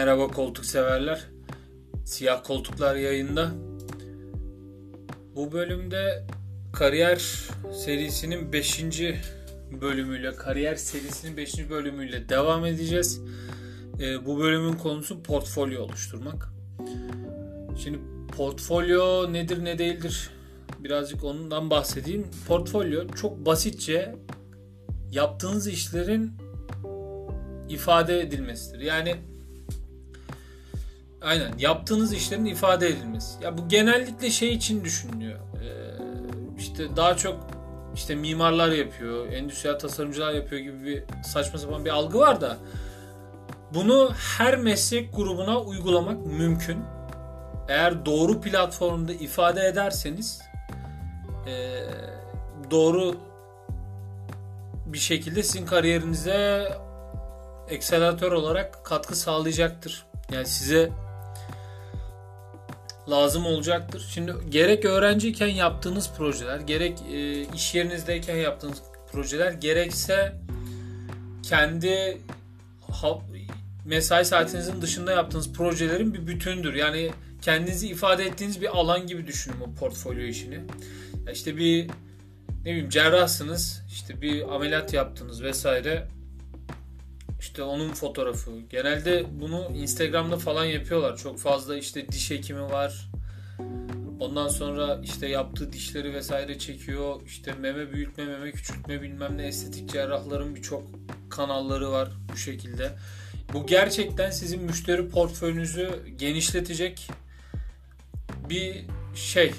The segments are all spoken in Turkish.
Merhaba koltuk severler. Siyah koltuklar yayında. Bu bölümde kariyer serisinin 5. bölümüyle, kariyer serisinin 5. bölümüyle devam edeceğiz. Ee, bu bölümün konusu portfolyo oluşturmak. Şimdi portfolyo nedir ne değildir birazcık ondan bahsedeyim. Portfolyo çok basitçe yaptığınız işlerin ifade edilmesidir. Yani aynen yaptığınız işlerin ifade edilmesi. Ya bu genellikle şey için düşünülüyor. Ee, işte daha çok işte mimarlar yapıyor, endüstriyel tasarımcılar yapıyor gibi bir saçma sapan bir algı var da bunu her meslek grubuna uygulamak mümkün. Eğer doğru platformda ifade ederseniz e, doğru bir şekilde sizin kariyerinize ekselatör olarak katkı sağlayacaktır. Yani size lazım olacaktır. Şimdi gerek öğrenciyken yaptığınız projeler, gerek e, iş yerinizdeyken yaptığınız projeler, gerekse kendi mesai saatinizin dışında yaptığınız projelerin bir bütündür. Yani kendinizi ifade ettiğiniz bir alan gibi düşünün bu portfolyo işini. Ya işte bir ne bileyim cerrahsınız, işte bir ameliyat yaptınız vesaire. İşte onun fotoğrafı. Genelde bunu Instagram'da falan yapıyorlar. Çok fazla işte diş hekimi var. Ondan sonra işte yaptığı dişleri vesaire çekiyor. İşte meme büyütme, meme küçültme bilmem ne estetik cerrahların birçok kanalları var bu şekilde. Bu gerçekten sizin müşteri portföyünüzü genişletecek bir şey,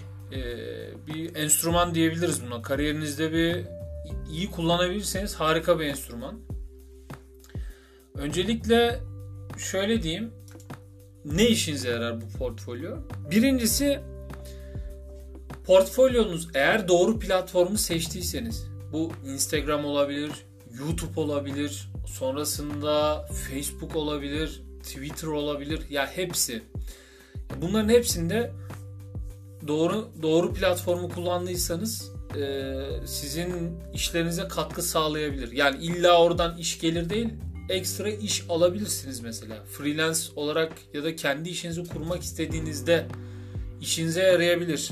bir enstrüman diyebiliriz buna. Kariyerinizde bir iyi kullanabilirseniz harika bir enstrüman. Öncelikle şöyle diyeyim. Ne işinize yarar bu portfolyo? Birincisi portfolyonuz eğer doğru platformu seçtiyseniz bu Instagram olabilir, YouTube olabilir, sonrasında Facebook olabilir, Twitter olabilir ya hepsi. Bunların hepsinde doğru doğru platformu kullandıysanız sizin işlerinize katkı sağlayabilir. Yani illa oradan iş gelir değil, ekstra iş alabilirsiniz mesela. Freelance olarak ya da kendi işinizi kurmak istediğinizde işinize yarayabilir.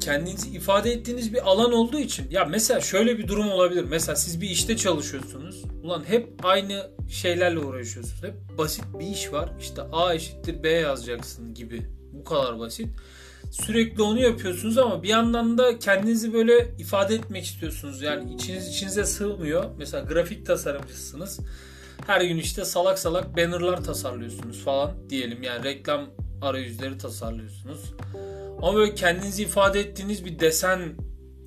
Kendinizi ifade ettiğiniz bir alan olduğu için ya mesela şöyle bir durum olabilir. Mesela siz bir işte çalışıyorsunuz. Ulan hep aynı şeylerle uğraşıyorsunuz. Hep basit bir iş var. İşte A eşittir B yazacaksın gibi. Bu kadar basit. Sürekli onu yapıyorsunuz ama bir yandan da kendinizi böyle ifade etmek istiyorsunuz. Yani içiniz içinize sığmıyor. Mesela grafik tasarımcısınız. Her gün işte salak salak bannerlar tasarlıyorsunuz falan diyelim. Yani reklam arayüzleri tasarlıyorsunuz. Ama böyle kendinizi ifade ettiğiniz bir desen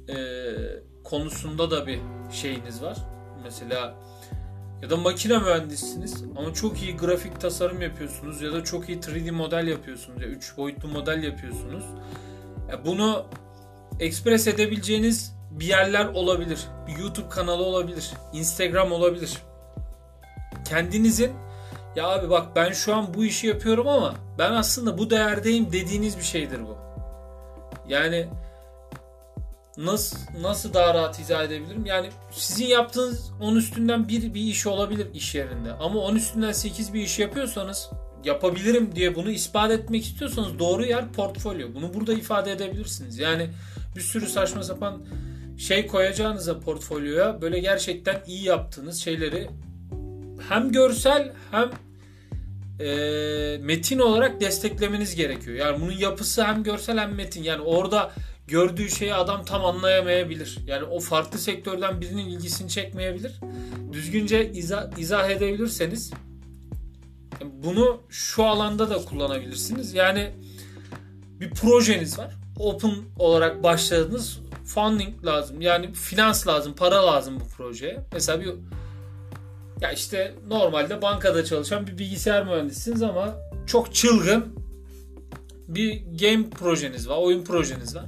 e, konusunda da bir şeyiniz var. Mesela ya da makine mühendisiniz ama çok iyi grafik tasarım yapıyorsunuz ya da çok iyi 3D model yapıyorsunuz ya 3 boyutlu model yapıyorsunuz. Ya bunu ekspres edebileceğiniz bir yerler olabilir. Bir YouTube kanalı olabilir. Instagram olabilir. Kendinizin ya abi bak ben şu an bu işi yapıyorum ama ben aslında bu değerdeyim dediğiniz bir şeydir bu. Yani nasıl nasıl daha rahat izah edebilirim? Yani sizin yaptığınız 10 üstünden bir bir iş olabilir iş yerinde. Ama 10 üstünden 8 bir iş yapıyorsanız yapabilirim diye bunu ispat etmek istiyorsanız doğru yer portfolyo. Bunu burada ifade edebilirsiniz. Yani bir sürü saçma sapan şey koyacağınıza portfolyoya böyle gerçekten iyi yaptığınız şeyleri hem görsel hem e, metin olarak desteklemeniz gerekiyor. Yani bunun yapısı hem görsel hem metin. Yani orada gördüğü şeyi adam tam anlayamayabilir. Yani o farklı sektörden birinin ilgisini çekmeyebilir. Düzgünce izah, izah edebilirseniz bunu şu alanda da kullanabilirsiniz. Yani bir projeniz var. Open olarak başladınız. Funding lazım. Yani finans lazım, para lazım bu projeye. Mesela bir ya işte normalde bankada çalışan bir bilgisayar mühendisiniz ama çok çılgın bir game projeniz var, oyun projeniz var.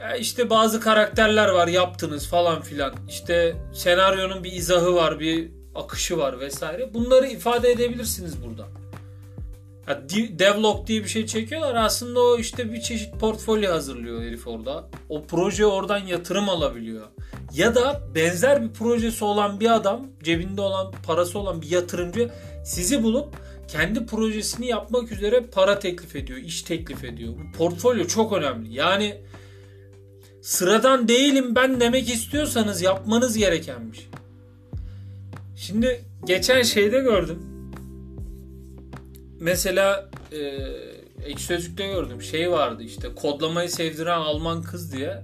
Ya işte bazı karakterler var yaptınız falan filan. İşte senaryonun bir izahı var, bir akışı var vesaire. Bunları ifade edebilirsiniz burada. Ya, devlog diye bir şey çekiyorlar. Aslında o işte bir çeşit portfolyo hazırlıyor herif orada. O proje oradan yatırım alabiliyor. Ya da benzer bir projesi olan bir adam, cebinde olan parası olan bir yatırımcı sizi bulup kendi projesini yapmak üzere para teklif ediyor, iş teklif ediyor. Bu portfolyo çok önemli. Yani sıradan değilim ben demek istiyorsanız yapmanız gerekenmiş. Şimdi geçen şeyde gördüm. Mesela e, Ekşi Sözlük'te gördüm. Şey vardı işte kodlamayı sevdiren Alman kız diye.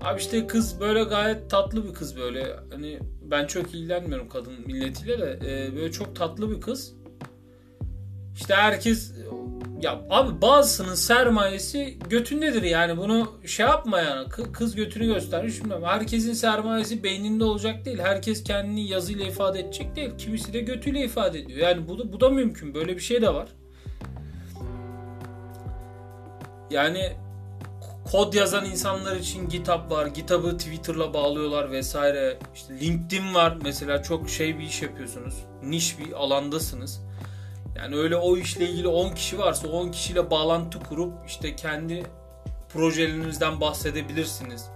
Abi işte kız böyle gayet tatlı bir kız böyle. Hani ben çok ilgilenmiyorum kadın milletiyle de. E, böyle çok tatlı bir kız. İşte herkes ya abi bazısının sermayesi götündedir yani bunu şey yapma yani kız götünü göstermiş bilmem. Herkesin sermayesi beyninde olacak değil. Herkes kendini yazıyla ifade edecek değil. Kimisi de götüyle ifade ediyor. Yani bu da, bu da mümkün. Böyle bir şey de var. Yani kod yazan insanlar için GitHub var. GitHub'ı Twitter'la bağlıyorlar vesaire. İşte LinkedIn var. Mesela çok şey bir iş yapıyorsunuz. Niş bir alandasınız yani öyle o işle ilgili 10 kişi varsa 10 kişiyle bağlantı kurup işte kendi projelerinizden bahsedebilirsiniz.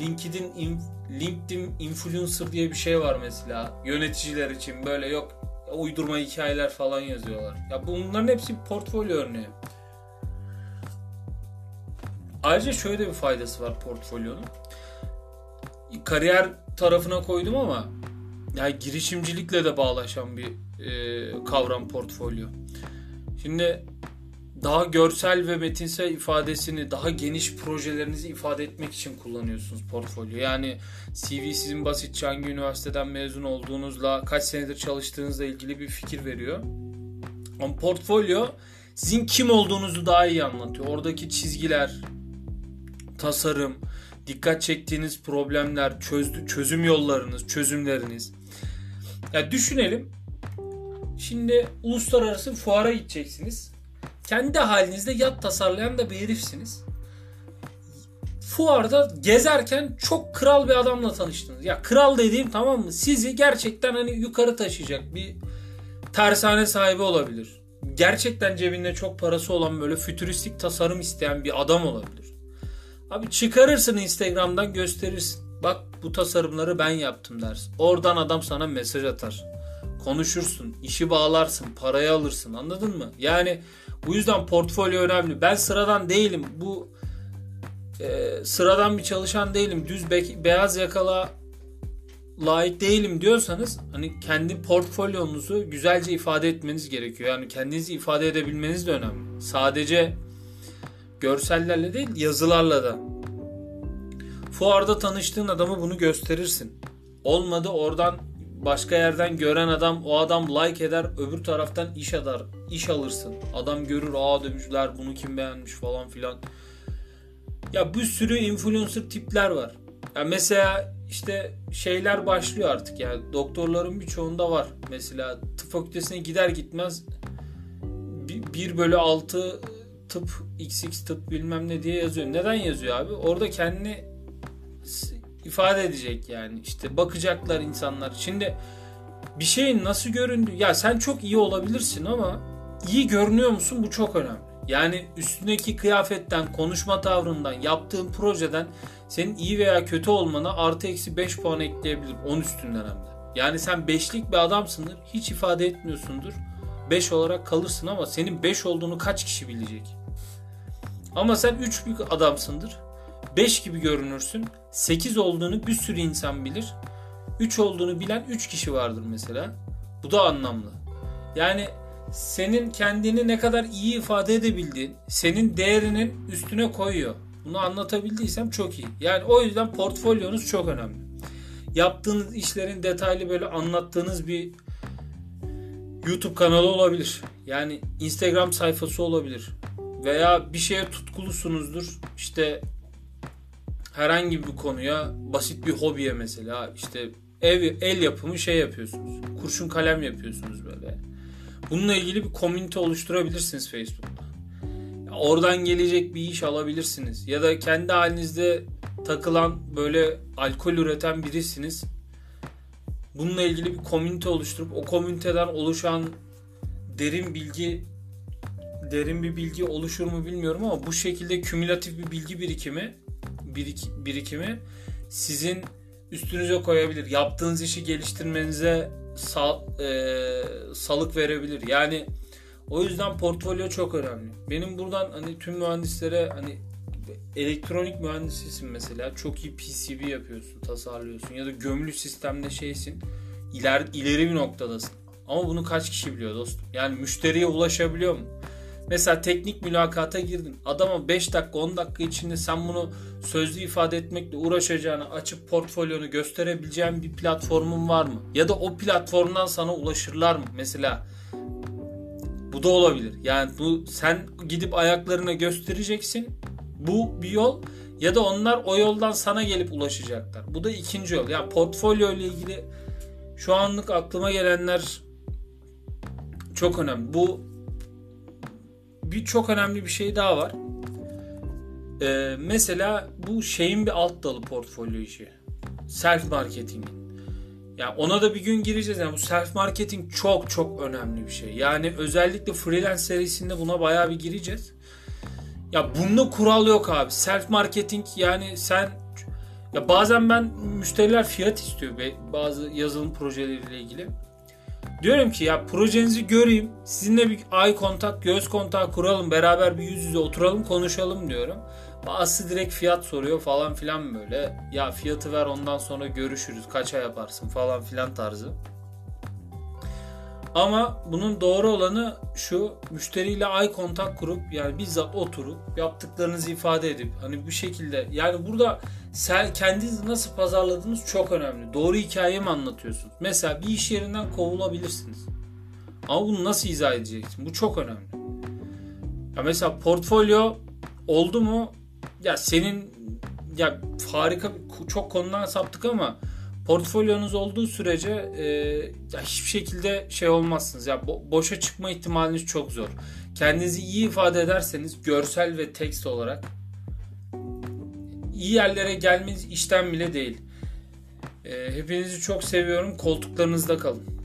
LinkedIn LinkedIn influencer diye bir şey var mesela yöneticiler için böyle yok uydurma hikayeler falan yazıyorlar. Ya bunların hepsi portfolyo örneği. Ayrıca şöyle bir faydası var portfolyonun. Kariyer tarafına koydum ama yani girişimcilikle de bağlaşan bir e, kavram portfolyo. Şimdi daha görsel ve metinsel ifadesini daha geniş projelerinizi ifade etmek için kullanıyorsunuz portfolyo. Yani CV sizin basitçe hangi üniversiteden mezun olduğunuzla kaç senedir çalıştığınızla ilgili bir fikir veriyor. Ama portfolyo sizin kim olduğunuzu daha iyi anlatıyor. Oradaki çizgiler, tasarım, dikkat çektiğiniz problemler, çözdü, çözüm yollarınız, çözümleriniz. Ya düşünelim Şimdi uluslararası fuara gideceksiniz. Kendi halinizde yat tasarlayan da bir herifsiniz. Fuarda gezerken çok kral bir adamla tanıştınız. Ya kral dediğim tamam mı? Sizi gerçekten hani yukarı taşıyacak bir tersane sahibi olabilir. Gerçekten cebinde çok parası olan böyle fütüristik tasarım isteyen bir adam olabilir. Abi çıkarırsın Instagram'dan gösterirsin. Bak bu tasarımları ben yaptım dersin. Oradan adam sana mesaj atar konuşursun, işi bağlarsın, parayı alırsın anladın mı? Yani bu yüzden portfolyo önemli. Ben sıradan değilim. Bu e, sıradan bir çalışan değilim. Düz be- beyaz yakala layık değilim diyorsanız hani kendi portfolyonuzu güzelce ifade etmeniz gerekiyor. Yani kendinizi ifade edebilmeniz de önemli. Sadece görsellerle değil yazılarla da. Fuarda tanıştığın adamı bunu gösterirsin. Olmadı oradan başka yerden gören adam o adam like eder öbür taraftan iş eder iş alırsın. Adam görür aa demişler bunu kim beğenmiş falan filan. Ya bir sürü influencer tipler var. Ya mesela işte şeyler başlıyor artık yani doktorların birçoğunda var. Mesela tıp fakültesine gider gitmez 1 bölü 6 tıp XX tıp bilmem ne diye yazıyor. Neden yazıyor abi? Orada kendini ifade edecek yani. İşte bakacaklar insanlar. Şimdi bir şeyin nasıl göründü? Ya sen çok iyi olabilirsin ama iyi görünüyor musun? Bu çok önemli. Yani üstündeki kıyafetten, konuşma tavrından, yaptığın projeden senin iyi veya kötü olmana artı eksi 5 puan ekleyebilir. 10 üstünden hem de. Yani sen 5'lik bir adamsındır. Hiç ifade etmiyorsundur. 5 olarak kalırsın ama senin 5 olduğunu kaç kişi bilecek? Ama sen 3 bir adamsındır. 5 gibi görünürsün. 8 olduğunu bir sürü insan bilir. 3 olduğunu bilen 3 kişi vardır mesela. Bu da anlamlı. Yani senin kendini ne kadar iyi ifade edebildiğin, senin değerinin üstüne koyuyor. Bunu anlatabildiysem çok iyi. Yani o yüzden portfolyonuz çok önemli. Yaptığınız işlerin detaylı böyle anlattığınız bir YouTube kanalı olabilir. Yani Instagram sayfası olabilir. Veya bir şeye tutkulusunuzdur. İşte herhangi bir konuya basit bir hobiye mesela işte ev el yapımı şey yapıyorsunuz. Kurşun kalem yapıyorsunuz böyle. Bununla ilgili bir komünite oluşturabilirsiniz Facebook'ta. Oradan gelecek bir iş alabilirsiniz. Ya da kendi halinizde takılan böyle alkol üreten birisiniz. Bununla ilgili bir komünite oluşturup o komüniteden oluşan derin bilgi derin bir bilgi oluşur mu bilmiyorum ama bu şekilde kümülatif bir bilgi birikimi birik, birikimi sizin üstünüze koyabilir. Yaptığınız işi geliştirmenize sal, e, salık verebilir. Yani o yüzden portfolyo çok önemli. Benim buradan hani tüm mühendislere hani elektronik mühendisisin mesela çok iyi PCB yapıyorsun, tasarlıyorsun ya da gömülü sistemde şeysin. İler, ileri bir noktadasın. Ama bunu kaç kişi biliyor dostum? Yani müşteriye ulaşabiliyor mu? Mesela teknik mülakata girdin. Adama 5 dakika 10 dakika içinde sen bunu sözlü ifade etmekle uğraşacağını açıp portfolyonu gösterebileceğin bir platformun var mı? Ya da o platformdan sana ulaşırlar mı? Mesela bu da olabilir. Yani bu sen gidip ayaklarına göstereceksin. Bu bir yol ya da onlar o yoldan sana gelip ulaşacaklar. Bu da ikinci yol. Yani portfolyo ile ilgili şu anlık aklıma gelenler çok önemli. Bu bir çok önemli bir şey daha var. Ee, mesela bu şeyin bir alt dalı portfolyo işi. Self marketing. Yani ona da bir gün gireceğiz. Yani bu self marketing çok çok önemli bir şey. Yani özellikle freelance serisinde buna bayağı bir gireceğiz. Ya bunda kural yok abi. Self marketing yani sen ya bazen ben müşteriler fiyat istiyor bazı yazılım projeleriyle ilgili. Diyorum ki ya projenizi göreyim. Sizinle bir eye kontak, göz kontağı kuralım. Beraber bir yüz yüze oturalım konuşalım diyorum. Bazısı direkt fiyat soruyor falan filan böyle. Ya fiyatı ver ondan sonra görüşürüz. Kaça yaparsın falan filan tarzı. Ama bunun doğru olanı şu müşteriyle eye kontak kurup yani bizzat oturup yaptıklarınızı ifade edip hani bir şekilde yani burada kendinizi nasıl pazarladığınız çok önemli. Doğru hikayeyi mi anlatıyorsunuz? Mesela bir iş yerinden kovulabilirsiniz. Ama bunu nasıl izah edeceksin? Bu çok önemli. Ya mesela portfolyo oldu mu ya senin ya harika çok konudan saptık ama portfolyonuz olduğu sürece e, ya hiçbir şekilde şey olmazsınız. Ya bo- boşa çıkma ihtimaliniz çok zor. Kendinizi iyi ifade ederseniz görsel ve tekst olarak iyi yerlere gelmeniz işten bile değil. E, hepinizi çok seviyorum. Koltuklarınızda kalın.